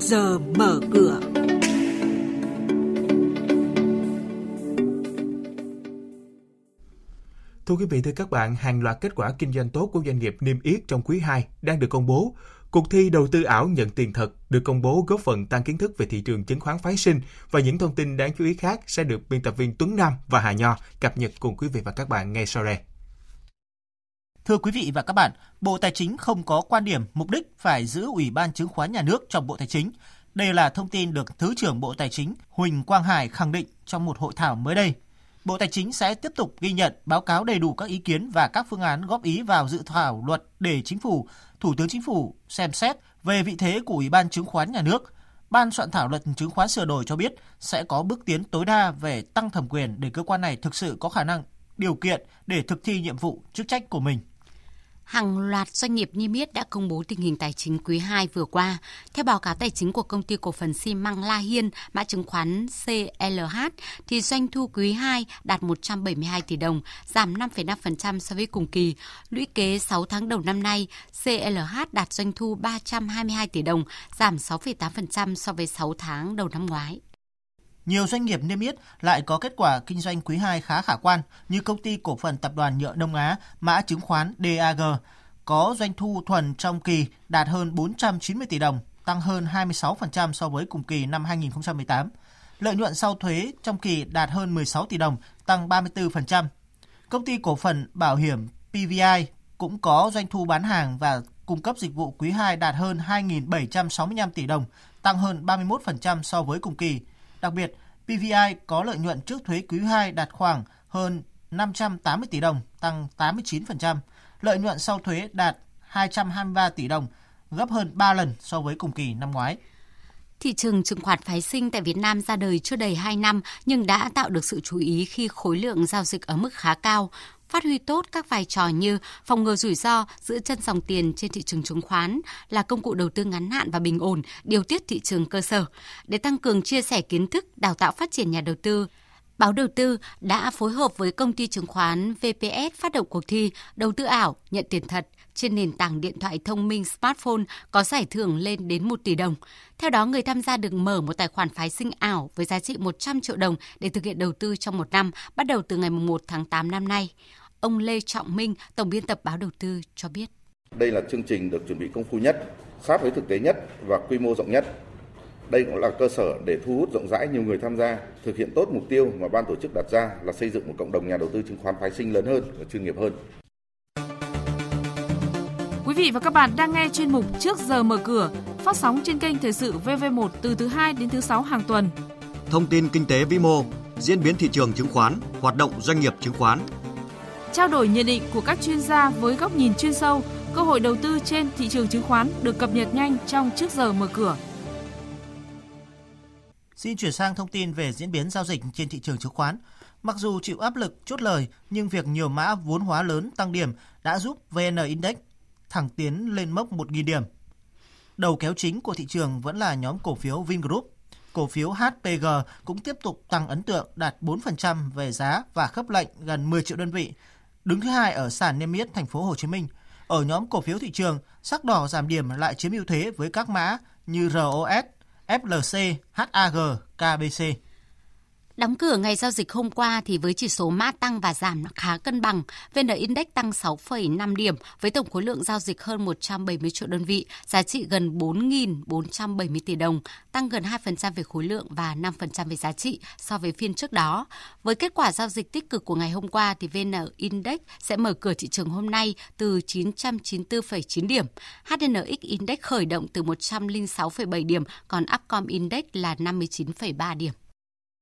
giờ mở cửa. Thưa quý vị, thưa các bạn, hàng loạt kết quả kinh doanh tốt của doanh nghiệp niêm yết trong quý 2 đang được công bố. Cuộc thi đầu tư ảo nhận tiền thật được công bố góp phần tăng kiến thức về thị trường chứng khoán phái sinh và những thông tin đáng chú ý khác sẽ được biên tập viên Tuấn Nam và Hà Nho cập nhật cùng quý vị và các bạn ngay sau đây. Thưa quý vị và các bạn, Bộ Tài chính không có quan điểm mục đích phải giữ Ủy ban Chứng khoán Nhà nước trong Bộ Tài chính. Đây là thông tin được Thứ trưởng Bộ Tài chính Huỳnh Quang Hải khẳng định trong một hội thảo mới đây. Bộ Tài chính sẽ tiếp tục ghi nhận, báo cáo đầy đủ các ý kiến và các phương án góp ý vào dự thảo luật để Chính phủ, Thủ tướng Chính phủ xem xét về vị thế của Ủy ban Chứng khoán Nhà nước. Ban soạn thảo luật chứng khoán sửa đổi cho biết sẽ có bước tiến tối đa về tăng thẩm quyền để cơ quan này thực sự có khả năng điều kiện để thực thi nhiệm vụ chức trách của mình hàng loạt doanh nghiệp niêm yết đã công bố tình hình tài chính quý 2 vừa qua. Theo báo cáo tài chính của công ty cổ phần xi măng La Hiên, mã chứng khoán CLH, thì doanh thu quý 2 đạt 172 tỷ đồng, giảm 5,5% so với cùng kỳ. Lũy kế 6 tháng đầu năm nay, CLH đạt doanh thu 322 tỷ đồng, giảm 6,8% so với 6 tháng đầu năm ngoái. Nhiều doanh nghiệp niêm yết lại có kết quả kinh doanh quý 2 khá khả quan như công ty cổ phần tập đoàn nhựa Đông Á, mã chứng khoán DAG, có doanh thu thuần trong kỳ đạt hơn 490 tỷ đồng, tăng hơn 26% so với cùng kỳ năm 2018. Lợi nhuận sau thuế trong kỳ đạt hơn 16 tỷ đồng, tăng 34%. Công ty cổ phần bảo hiểm PVI cũng có doanh thu bán hàng và cung cấp dịch vụ quý 2 đạt hơn 2.765 tỷ đồng, tăng hơn 31% so với cùng kỳ. Đặc biệt, PVI có lợi nhuận trước thuế quý 2 đạt khoảng hơn 580 tỷ đồng, tăng 89%. Lợi nhuận sau thuế đạt 223 tỷ đồng, gấp hơn 3 lần so với cùng kỳ năm ngoái. Thị trường chứng khoán phái sinh tại Việt Nam ra đời chưa đầy 2 năm nhưng đã tạo được sự chú ý khi khối lượng giao dịch ở mức khá cao, phát huy tốt các vai trò như phòng ngừa rủi ro, giữ chân dòng tiền trên thị trường chứng khoán là công cụ đầu tư ngắn hạn và bình ổn, điều tiết thị trường cơ sở. Để tăng cường chia sẻ kiến thức, đào tạo phát triển nhà đầu tư, Báo Đầu tư đã phối hợp với công ty chứng khoán VPS phát động cuộc thi đầu tư ảo nhận tiền thật trên nền tảng điện thoại thông minh smartphone có giải thưởng lên đến 1 tỷ đồng. Theo đó, người tham gia được mở một tài khoản phái sinh ảo với giá trị 100 triệu đồng để thực hiện đầu tư trong một năm, bắt đầu từ ngày 1 tháng 8 năm nay. Ông Lê Trọng Minh, Tổng biên tập báo Đầu tư cho biết. Đây là chương trình được chuẩn bị công phu nhất, sát với thực tế nhất và quy mô rộng nhất. Đây cũng là cơ sở để thu hút rộng rãi nhiều người tham gia, thực hiện tốt mục tiêu mà ban tổ chức đặt ra là xây dựng một cộng đồng nhà đầu tư chứng khoán phái sinh lớn hơn và chuyên nghiệp hơn. Quý vị và các bạn đang nghe chuyên mục Trước giờ mở cửa, phát sóng trên kênh Thời sự VV1 từ thứ 2 đến thứ 6 hàng tuần. Thông tin kinh tế vĩ mô, diễn biến thị trường chứng khoán, hoạt động doanh nghiệp chứng khoán. Trao đổi nhận định của các chuyên gia với góc nhìn chuyên sâu, cơ hội đầu tư trên thị trường chứng khoán được cập nhật nhanh trong Trước giờ mở cửa. Xin chuyển sang thông tin về diễn biến giao dịch trên thị trường chứng khoán. Mặc dù chịu áp lực chốt lời, nhưng việc nhiều mã vốn hóa lớn tăng điểm đã giúp VN Index thẳng tiến lên mốc 1.000 điểm. Đầu kéo chính của thị trường vẫn là nhóm cổ phiếu Vingroup. Cổ phiếu HPG cũng tiếp tục tăng ấn tượng đạt 4% về giá và khớp lệnh gần 10 triệu đơn vị. Đứng thứ hai ở sàn niêm yết thành phố Hồ Chí Minh. Ở nhóm cổ phiếu thị trường, sắc đỏ giảm điểm lại chiếm ưu thế với các mã như ROS, FLC, HAG, KBC. Đóng cửa ngày giao dịch hôm qua thì với chỉ số mã tăng và giảm khá cân bằng, VN Index tăng 6,5 điểm với tổng khối lượng giao dịch hơn 170 triệu đơn vị, giá trị gần 4.470 tỷ đồng, tăng gần 2% về khối lượng và 5% về giá trị so với phiên trước đó. Với kết quả giao dịch tích cực của ngày hôm qua thì VN Index sẽ mở cửa thị trường hôm nay từ 994,9 điểm. HNX Index khởi động từ 106,7 điểm, còn Upcom Index là 59,3 điểm.